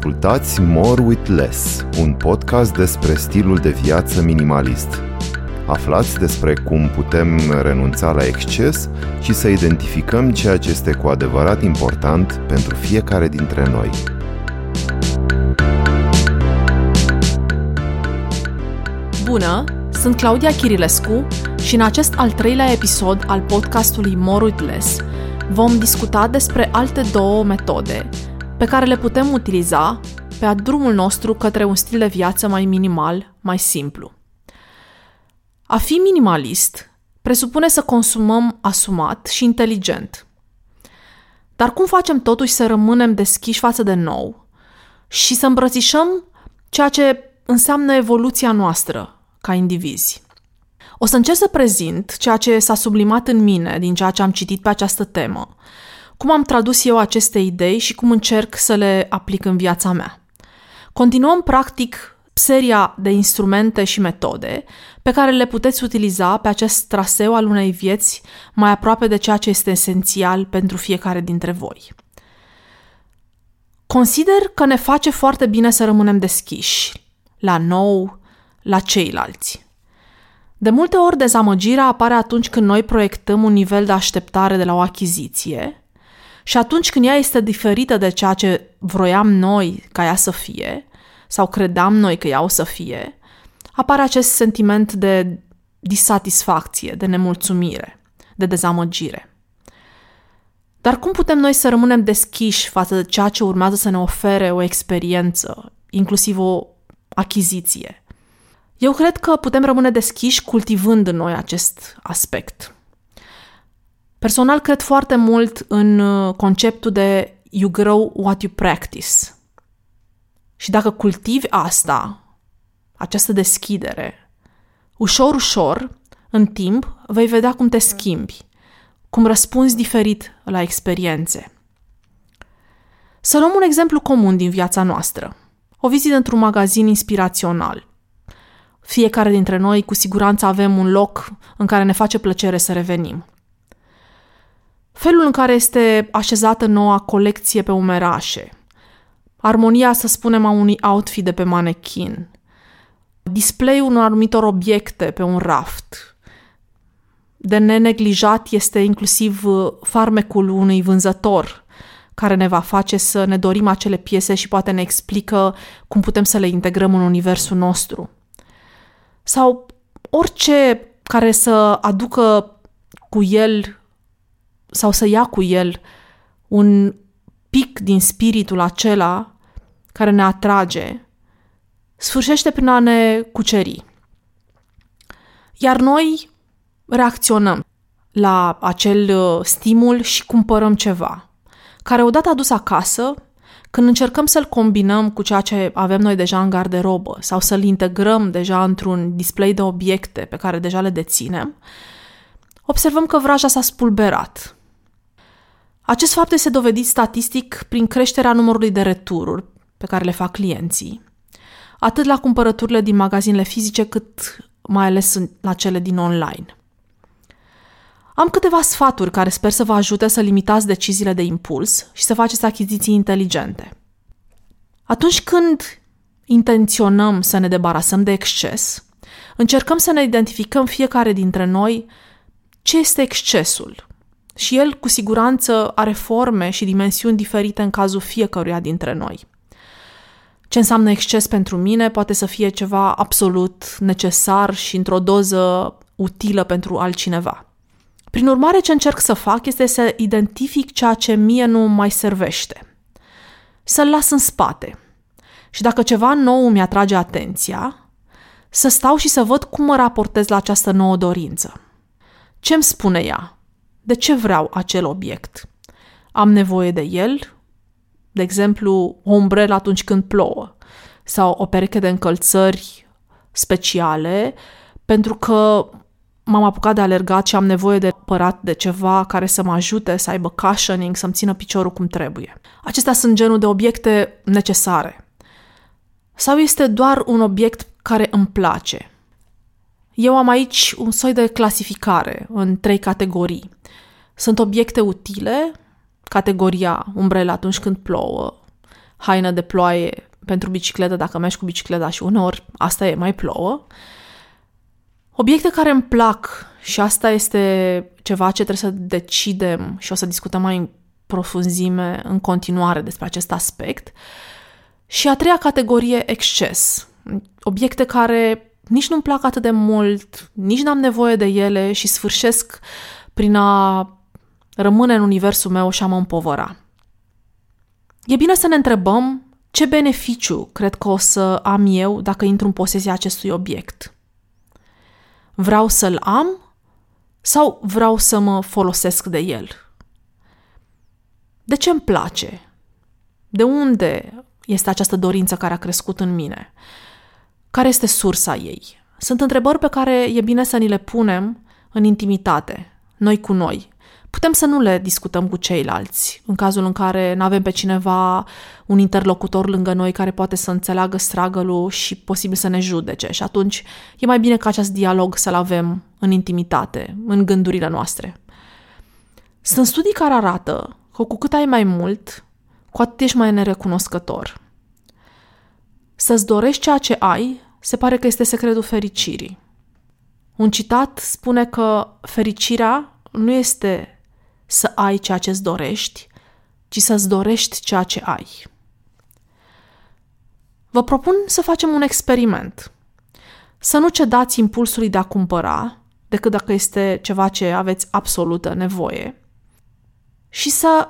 Ascultați More with Less, un podcast despre stilul de viață minimalist. Aflați despre cum putem renunța la exces și să identificăm ceea ce este cu adevărat important pentru fiecare dintre noi. Bună, sunt Claudia Chirilescu și în acest al treilea episod al podcastului More with Less vom discuta despre alte două metode pe care le putem utiliza pe drumul nostru către un stil de viață mai minimal, mai simplu. A fi minimalist presupune să consumăm asumat și inteligent. Dar cum facem totuși să rămânem deschiși față de nou și să îmbrățișăm ceea ce înseamnă evoluția noastră ca indivizi? O să încerc să prezint ceea ce s-a sublimat în mine din ceea ce am citit pe această temă, cum am tradus eu aceste idei și cum încerc să le aplic în viața mea. Continuăm, practic, seria de instrumente și metode pe care le puteți utiliza pe acest traseu al unei vieți mai aproape de ceea ce este esențial pentru fiecare dintre voi. Consider că ne face foarte bine să rămânem deschiși la nou, la ceilalți. De multe ori, dezamăgirea apare atunci când noi proiectăm un nivel de așteptare de la o achiziție și atunci când ea este diferită de ceea ce vroiam noi ca ea să fie sau credeam noi că ea o să fie, apare acest sentiment de disatisfacție, de nemulțumire, de dezamăgire. Dar cum putem noi să rămânem deschiși față de ceea ce urmează să ne ofere o experiență, inclusiv o achiziție? Eu cred că putem rămâne deschiși cultivând în noi acest aspect. Personal cred foarte mult în uh, conceptul de you grow what you practice. Și dacă cultivi asta, această deschidere, ușor, ușor, în timp, vei vedea cum te schimbi, cum răspunzi diferit la experiențe. Să luăm un exemplu comun din viața noastră. O vizită într-un magazin inspirațional. Fiecare dintre noi cu siguranță avem un loc în care ne face plăcere să revenim. Felul în care este așezată noua colecție pe umerașe, armonia, să spunem, a unui outfit de pe manechin, display-ul unor anumitor obiecte pe un raft. De neneglijat este inclusiv uh, farmecul unui vânzător care ne va face să ne dorim acele piese și poate ne explică cum putem să le integrăm în universul nostru. Sau orice care să aducă cu el sau să ia cu el un pic din spiritul acela care ne atrage, sfârșește prin a ne cuceri. Iar noi reacționăm la acel uh, stimul și cumpărăm ceva, care odată adus acasă când încercăm să-l combinăm cu ceea ce avem noi deja în garderobă sau să-l integrăm deja într-un display de obiecte pe care deja le deținem, observăm că vraja s-a spulberat. Acest fapt este dovedit statistic prin creșterea numărului de retururi pe care le fac clienții, atât la cumpărăturile din magazinele fizice, cât mai ales la cele din online. Am câteva sfaturi care sper să vă ajute să limitați deciziile de impuls și să faceți achiziții inteligente. Atunci când intenționăm să ne debarasăm de exces, încercăm să ne identificăm fiecare dintre noi ce este excesul. Și el, cu siguranță, are forme și dimensiuni diferite în cazul fiecăruia dintre noi. Ce înseamnă exces pentru mine poate să fie ceva absolut necesar și într-o doză utilă pentru altcineva. Prin urmare, ce încerc să fac este să identific ceea ce mie nu mai servește. Să-l las în spate. Și dacă ceva nou mi atrage atenția, să stau și să văd cum mă raportez la această nouă dorință. Ce îmi spune ea? De ce vreau acel obiect? Am nevoie de el? De exemplu, o umbrelă atunci când plouă sau o pereche de încălțări speciale pentru că m-am apucat de alergat și am nevoie de părat de ceva care să mă ajute să aibă cushioning, să-mi țină piciorul cum trebuie. Acestea sunt genul de obiecte necesare. Sau este doar un obiect care îmi place. Eu am aici un soi de clasificare în trei categorii. Sunt obiecte utile, categoria umbrelă atunci când plouă, haină de ploaie pentru bicicletă dacă mergi cu bicicleta și uneori asta e, mai plouă. Obiecte care îmi plac și asta este ceva ce trebuie să decidem și o să discutăm mai în profunzime în continuare despre acest aspect. Și a treia categorie, exces. Obiecte care nici nu-mi plac atât de mult, nici n-am nevoie de ele și sfârșesc prin a rămâne în universul meu și a mă împovăra. E bine să ne întrebăm ce beneficiu cred că o să am eu dacă intru în posesia acestui obiect. Vreau să-l am sau vreau să mă folosesc de el? De ce îmi place? De unde este această dorință care a crescut în mine? Care este sursa ei? Sunt întrebări pe care e bine să ni le punem în intimitate, noi cu noi. Putem să nu le discutăm cu ceilalți, în cazul în care nu avem pe cineva, un interlocutor lângă noi care poate să înțeleagă stragălul și posibil să ne judece. Și atunci e mai bine ca acest dialog să-l avem în intimitate, în gândurile noastre. Sunt studii care arată că cu cât ai mai mult, cu atât ești mai nerecunoscător. Să-ți dorești ceea ce ai, se pare că este secretul fericirii. Un citat spune că fericirea nu este să ai ceea ce îți dorești, ci să-ți dorești ceea ce ai. Vă propun să facem un experiment. Să nu cedați impulsului de a cumpăra, decât dacă este ceva ce aveți absolută nevoie, și să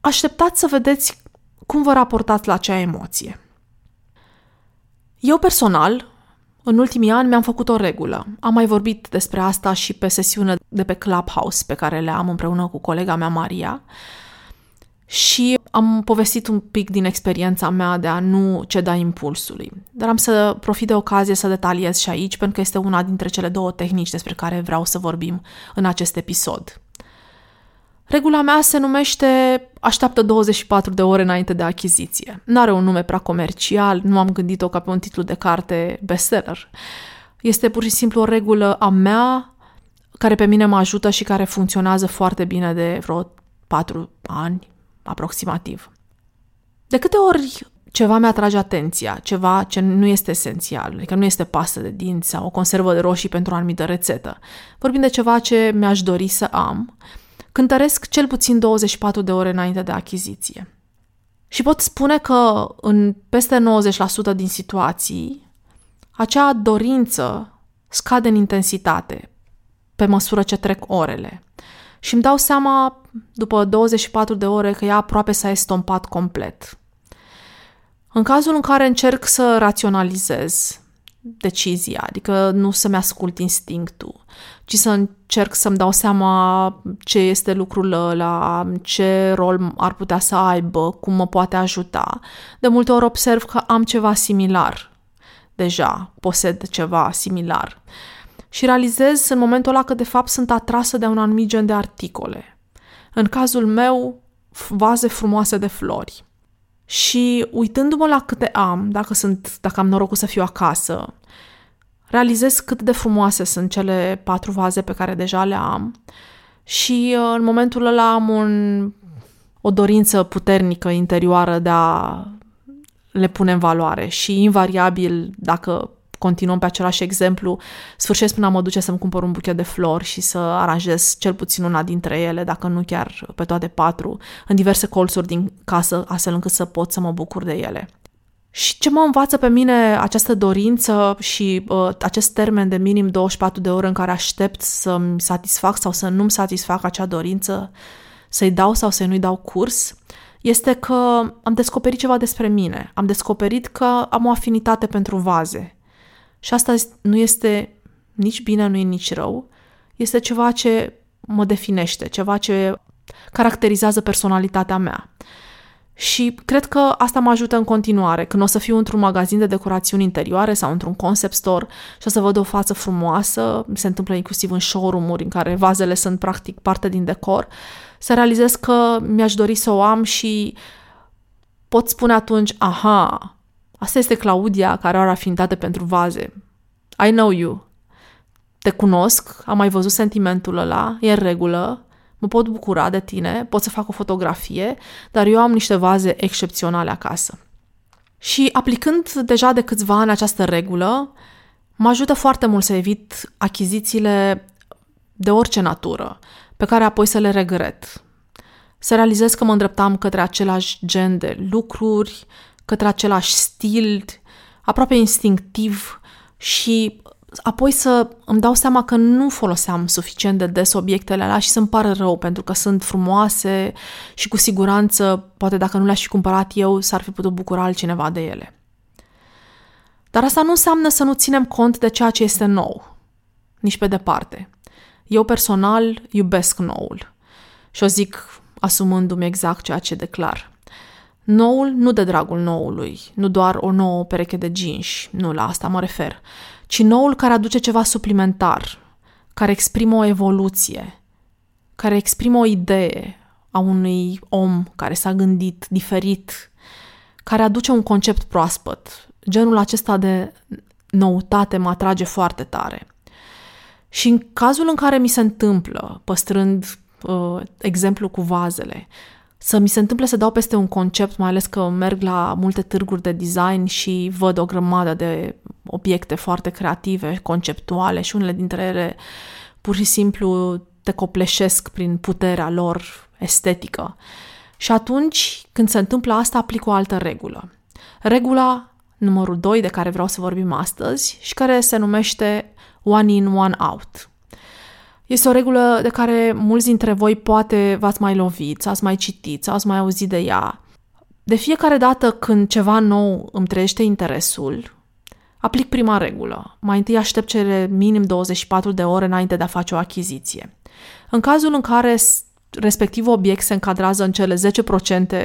așteptați să vedeți cum vă raportați la acea emoție. Eu personal, în ultimii ani mi-am făcut o regulă. Am mai vorbit despre asta și pe sesiune de pe Clubhouse pe care le am împreună cu colega mea Maria și am povestit un pic din experiența mea de a nu ceda impulsului. Dar am să profit de ocazie să detaliez și aici pentru că este una dintre cele două tehnici despre care vreau să vorbim în acest episod. Regula mea se numește așteaptă 24 de ore înainte de achiziție. Nu are un nume prea comercial, nu am gândit-o ca pe un titlu de carte bestseller. Este pur și simplu o regulă a mea care pe mine mă ajută și care funcționează foarte bine de vreo 4 ani aproximativ. De câte ori ceva mi-atrage atenția, ceva ce nu este esențial, adică nu este pastă de dinți sau o conservă de roșii pentru o anumită rețetă. Vorbim de ceva ce mi-aș dori să am, cântăresc cel puțin 24 de ore înainte de achiziție. Și pot spune că în peste 90% din situații, acea dorință scade în intensitate pe măsură ce trec orele. Și îmi dau seama, după 24 de ore, că ea aproape s-a estompat complet. În cazul în care încerc să raționalizez decizia, adică nu să-mi ascult instinctul, ci să încerc să-mi dau seama ce este lucrul ăla, ce rol ar putea să aibă, cum mă poate ajuta. De multe ori observ că am ceva similar. Deja posed ceva similar. Și realizez în momentul ăla că de fapt sunt atrasă de un anumit gen de articole. În cazul meu, vaze frumoase de flori. Și uitându-mă la câte am, dacă, sunt, dacă am norocul să fiu acasă, realizez cât de frumoase sunt cele patru vaze pe care deja le am. Și uh, în momentul ăla am un, o dorință puternică interioară de a le pune în valoare și invariabil, dacă continuăm pe același exemplu, sfârșesc până a mă duce să-mi cumpăr un buchet de flori și să aranjez cel puțin una dintre ele, dacă nu chiar pe toate patru, în diverse colțuri din casă, astfel încât să pot să mă bucur de ele. Și ce mă învață pe mine această dorință și uh, acest termen de minim 24 de ore în care aștept să-mi satisfac sau să nu-mi satisfac acea dorință, să-i dau sau să-i nu-i dau curs, este că am descoperit ceva despre mine. Am descoperit că am o afinitate pentru vaze. Și asta nu este nici bine, nu e nici rău. Este ceva ce mă definește, ceva ce caracterizează personalitatea mea. Și cred că asta mă ajută în continuare, când o să fiu într-un magazin de decorațiuni interioare sau într-un concept store și o să văd o față frumoasă, se întâmplă inclusiv în showroom-uri în care vazele sunt practic parte din decor, să realizez că mi-aș dori să o am și pot spune atunci, aha, asta este Claudia care are afinitate pentru vaze. I know you. Te cunosc, am mai văzut sentimentul ăla, e în regulă, mă pot bucura de tine, pot să fac o fotografie, dar eu am niște vaze excepționale acasă. Și aplicând deja de câțiva ani această regulă, mă ajută foarte mult să evit achizițiile de orice natură, pe care apoi să le regret. Să realizez că mă îndreptam către același gen de lucruri, către același stil, aproape instinctiv și apoi să îmi dau seama că nu foloseam suficient de des obiectele alea și să-mi pară rău pentru că sunt frumoase și cu siguranță, poate dacă nu le-aș fi cumpărat eu, s-ar fi putut bucura altcineva de ele. Dar asta nu înseamnă să nu ținem cont de ceea ce este nou. Nici pe departe. Eu personal iubesc noul. Și o zic asumându-mi exact ceea ce declar. Noul nu de dragul noului, nu doar o nouă pereche de jeans, nu la asta mă refer, ci noul care aduce ceva suplimentar, care exprimă o evoluție, care exprimă o idee a unui om care s-a gândit diferit, care aduce un concept proaspăt. Genul acesta de noutate mă atrage foarte tare. Și în cazul în care mi se întâmplă, păstrând uh, exemplu cu vazele, să mi se întâmple să dau peste un concept, mai ales că merg la multe târguri de design și văd o grămadă de obiecte foarte creative, conceptuale și unele dintre ele pur și simplu te copleșesc prin puterea lor estetică. Și atunci, când se întâmplă asta, aplic o altă regulă. Regula numărul 2 de care vreau să vorbim astăzi și care se numește one in, one out. Este o regulă de care mulți dintre voi poate v-ați mai lovit, ați mai citit, ați mai auzit de ea. De fiecare dată când ceva nou îmi trăiește interesul, aplic prima regulă. Mai întâi aștept cele minim 24 de ore înainte de a face o achiziție. În cazul în care respectiv obiect se încadrează în cele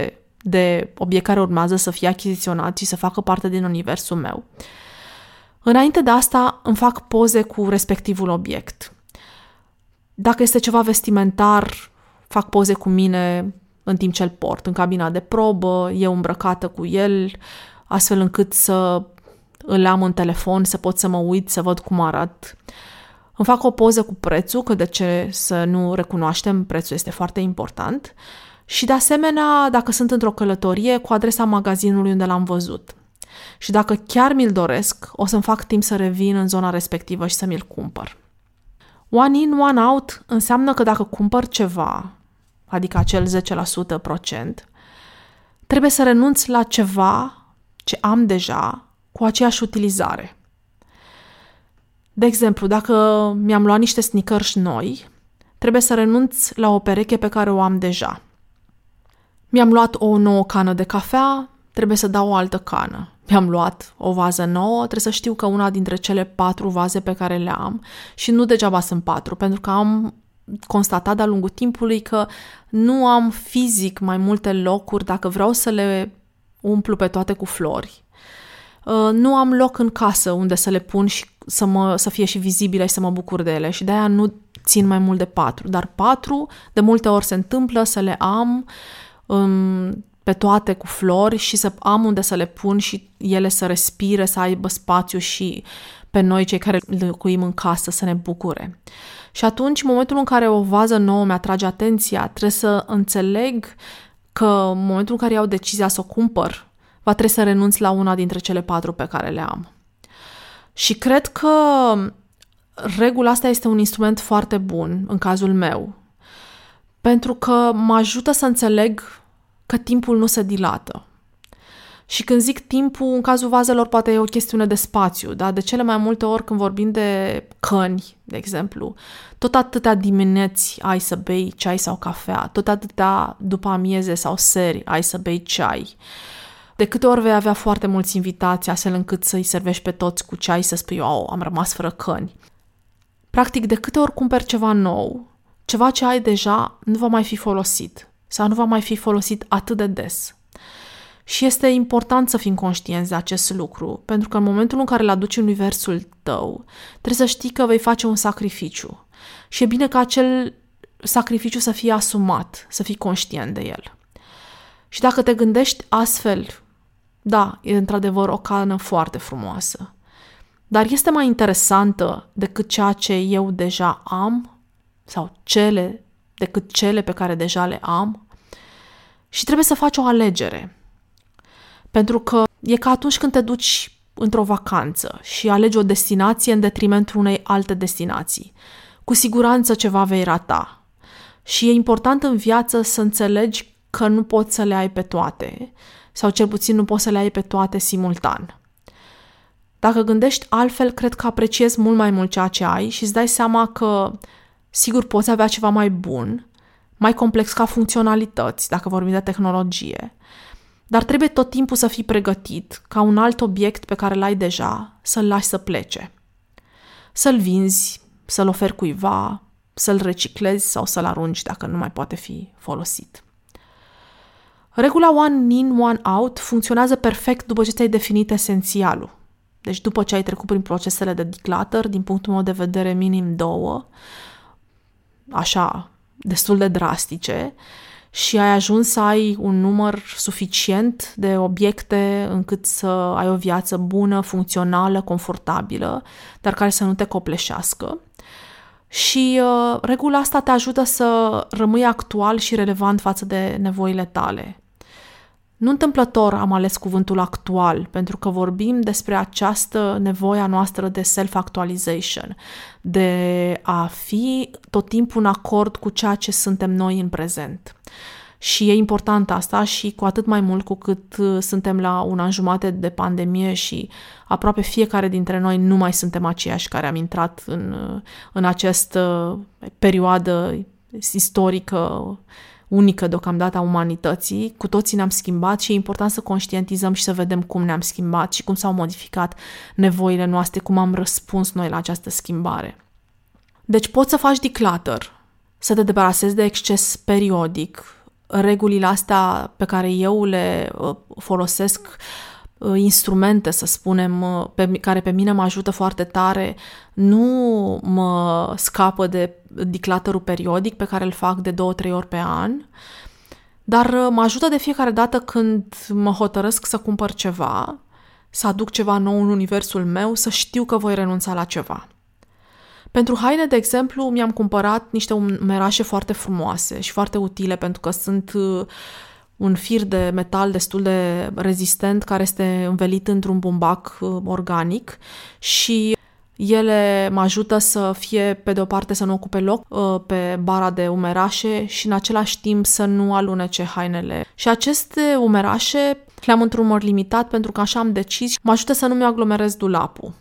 10% de obiect care urmează să fie achiziționat și să facă parte din universul meu, înainte de asta îmi fac poze cu respectivul obiect. Dacă este ceva vestimentar, fac poze cu mine în timp ce îl port, în cabina de probă, eu îmbrăcată cu el, astfel încât să îl am în telefon, să pot să mă uit, să văd cum arăt. Îmi fac o poză cu prețul, că de ce să nu recunoaștem, prețul este foarte important. Și de asemenea, dacă sunt într-o călătorie, cu adresa magazinului unde l-am văzut. Și dacă chiar mi-l doresc, o să-mi fac timp să revin în zona respectivă și să mi-l cumpăr. One in, one out înseamnă că dacă cumpăr ceva, adică acel 10% procent, trebuie să renunț la ceva ce am deja cu aceeași utilizare. De exemplu, dacă mi-am luat niște sneakers noi, trebuie să renunț la o pereche pe care o am deja. Mi-am luat o nouă cană de cafea, trebuie să dau o altă cană mi-am luat o vază nouă, trebuie să știu că una dintre cele patru vaze pe care le am, și nu degeaba sunt patru, pentru că am constatat de-a lungul timpului că nu am fizic mai multe locuri dacă vreau să le umplu pe toate cu flori. Uh, nu am loc în casă unde să le pun și să, mă, să fie și vizibile și să mă bucur de ele și de-aia nu țin mai mult de patru. Dar patru, de multe ori se întâmplă să le am um, pe toate cu flori și să am unde să le pun și ele să respire, să aibă spațiu și pe noi, cei care locuim în casă, să ne bucure. Și atunci, în momentul în care o vază nouă mi-atrage atenția, trebuie să înțeleg că în momentul în care iau decizia să o cumpăr, va trebui să renunț la una dintre cele patru pe care le am. Și cred că regula asta este un instrument foarte bun în cazul meu, pentru că mă ajută să înțeleg că timpul nu se dilată. Și când zic timpul, în cazul vazelor poate e o chestiune de spațiu, da? De cele mai multe ori când vorbim de căni, de exemplu, tot atâtea dimineți ai să bei ceai sau cafea, tot atâtea după amieze sau seri ai să bei ceai. De câte ori vei avea foarte mulți invitați astfel încât să-i servești pe toți cu ceai să spui, oh, am rămas fără căni. Practic, de câte ori cumperi ceva nou, ceva ce ai deja nu va mai fi folosit sau nu va mai fi folosit atât de des. Și este important să fim conștienți de acest lucru, pentru că în momentul în care îl aduci în universul tău, trebuie să știi că vei face un sacrificiu. Și e bine ca acel sacrificiu să fie asumat, să fii conștient de el. Și dacă te gândești astfel, da, e într-adevăr o cană foarte frumoasă. Dar este mai interesantă decât ceea ce eu deja am sau cele decât cele pe care deja le am și trebuie să faci o alegere. Pentru că e ca atunci când te duci într-o vacanță și alegi o destinație în detrimentul unei alte destinații. Cu siguranță ceva vei rata. Și e important în viață să înțelegi că nu poți să le ai pe toate, sau cel puțin nu poți să le ai pe toate simultan. Dacă gândești altfel, cred că apreciezi mult mai mult ceea ce ai și îți dai seama că, sigur, poți avea ceva mai bun, mai complex ca funcționalități, dacă vorbim de tehnologie, dar trebuie tot timpul să fii pregătit ca un alt obiect pe care l-ai deja să-l lași să plece. Să-l vinzi, să-l oferi cuiva, să-l reciclezi sau să-l arunci dacă nu mai poate fi folosit. Regula one in, one out funcționează perfect după ce ți-ai definit esențialul. Deci după ce ai trecut prin procesele de declutter, din punctul meu de vedere minim două, așa, destul de drastice, și ai ajuns să ai un număr suficient de obiecte încât să ai o viață bună, funcțională, confortabilă, dar care să nu te copleșească. Și uh, regula asta te ajută să rămâi actual și relevant față de nevoile tale. Nu întâmplător am ales cuvântul actual, pentru că vorbim despre această nevoie a noastră de self-actualization, de a fi tot timpul în acord cu ceea ce suntem noi în prezent. Și e important asta și cu atât mai mult cu cât uh, suntem la un an jumate de pandemie și aproape fiecare dintre noi nu mai suntem aceiași care am intrat în, uh, în această perioadă istorică unică deocamdată a umanității, cu toții ne-am schimbat și e important să conștientizăm și să vedem cum ne-am schimbat și cum s-au modificat nevoile noastre, cum am răspuns noi la această schimbare. Deci poți să faci declutter, să te debarasezi de exces periodic, regulile astea pe care eu le uh, folosesc uh, instrumente, să spunem, uh, pe, care pe mine mă ajută foarte tare, nu mă scapă de diclatorul periodic pe care îl fac de două, trei ori pe an, dar mă ajută de fiecare dată când mă hotărăsc să cumpăr ceva, să aduc ceva nou în universul meu, să știu că voi renunța la ceva. Pentru haine, de exemplu, mi-am cumpărat niște umerașe foarte frumoase și foarte utile pentru că sunt uh, un fir de metal destul de rezistent care este învelit într-un bumbac uh, organic și ele mă ajută să fie, pe de o parte, să nu ocupe loc uh, pe bara de umerașe și în același timp să nu alunece hainele. Și aceste umerașe le-am într-un număr limitat pentru că așa am decis. Mă ajută să nu mi aglomerez dulapul.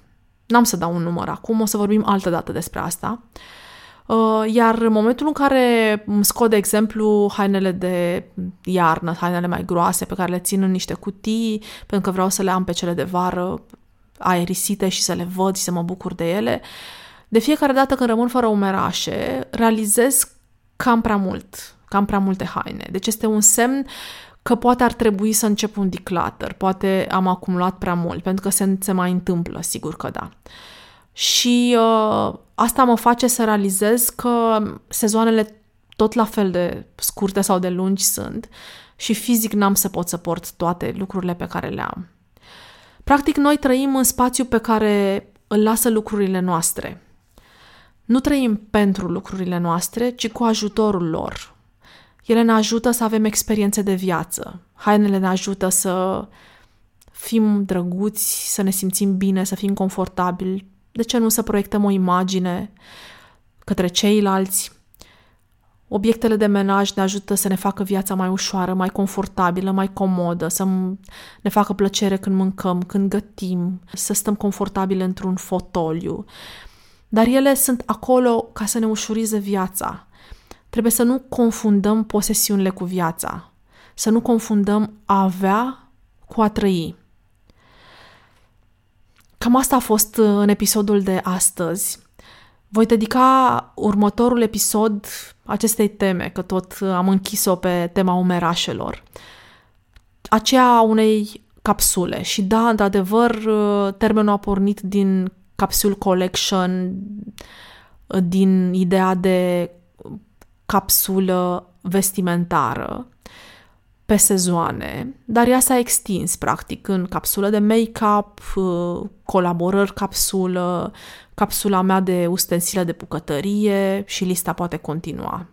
N-am să dau un număr acum, o să vorbim altă dată despre asta. Uh, iar în momentul în care scot, de exemplu, hainele de iarnă, hainele mai groase pe care le țin în niște cutii, pentru că vreau să le am pe cele de vară aerisite și să le văd și să mă bucur de ele, de fiecare dată când rămân fără umerașe, realizez cam prea mult, cam prea multe haine. Deci este un semn că poate ar trebui să încep un declutter, poate am acumulat prea mult, pentru că se, se mai întâmplă, sigur că da. Și uh, asta mă face să realizez că sezoanele tot la fel de scurte sau de lungi sunt și fizic n-am să pot să port toate lucrurile pe care le am. Practic, noi trăim în spațiu pe care îl lasă lucrurile noastre. Nu trăim pentru lucrurile noastre, ci cu ajutorul lor. Ele ne ajută să avem experiențe de viață. Hainele ne ajută să fim drăguți, să ne simțim bine, să fim confortabili. De ce nu să proiectăm o imagine către ceilalți? Obiectele de menaj ne ajută să ne facă viața mai ușoară, mai confortabilă, mai comodă, să ne facă plăcere când mâncăm, când gătim, să stăm confortabil într-un fotoliu. Dar ele sunt acolo ca să ne ușurize viața, Trebuie să nu confundăm posesiunile cu viața, să nu confundăm a avea cu a trăi. Cam asta a fost uh, în episodul de astăzi. Voi dedica următorul episod acestei teme, că tot uh, am închis-o pe tema umerașelor. Aceea unei capsule. Și da, într-adevăr, uh, termenul a pornit din Capsule Collection, din ideea de capsulă vestimentară pe sezoane, dar ea s-a extins practic în capsulă de make-up, uh, colaborări capsulă, capsula mea de ustensile de bucătărie și lista poate continua.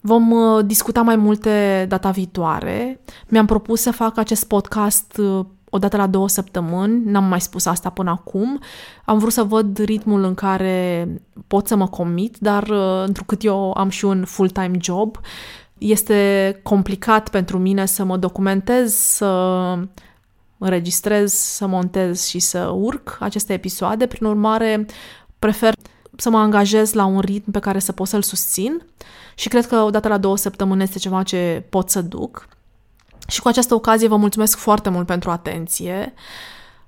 Vom uh, discuta mai multe data viitoare. Mi-am propus să fac acest podcast uh, o dată la două săptămâni, n-am mai spus asta până acum. Am vrut să văd ritmul în care pot să mă comit, dar uh, întrucât eu am și un full-time job, este complicat pentru mine să mă documentez, să înregistrez, să montez și să urc aceste episoade. Prin urmare, prefer să mă angajez la un ritm pe care să pot să-l susțin și cred că odată la două săptămâni este ceva ce pot să duc. Și cu această ocazie vă mulțumesc foarte mult pentru atenție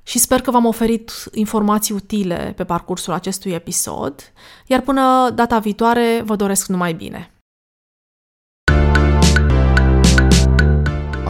și sper că v-am oferit informații utile pe parcursul acestui episod, iar până data viitoare vă doresc numai bine.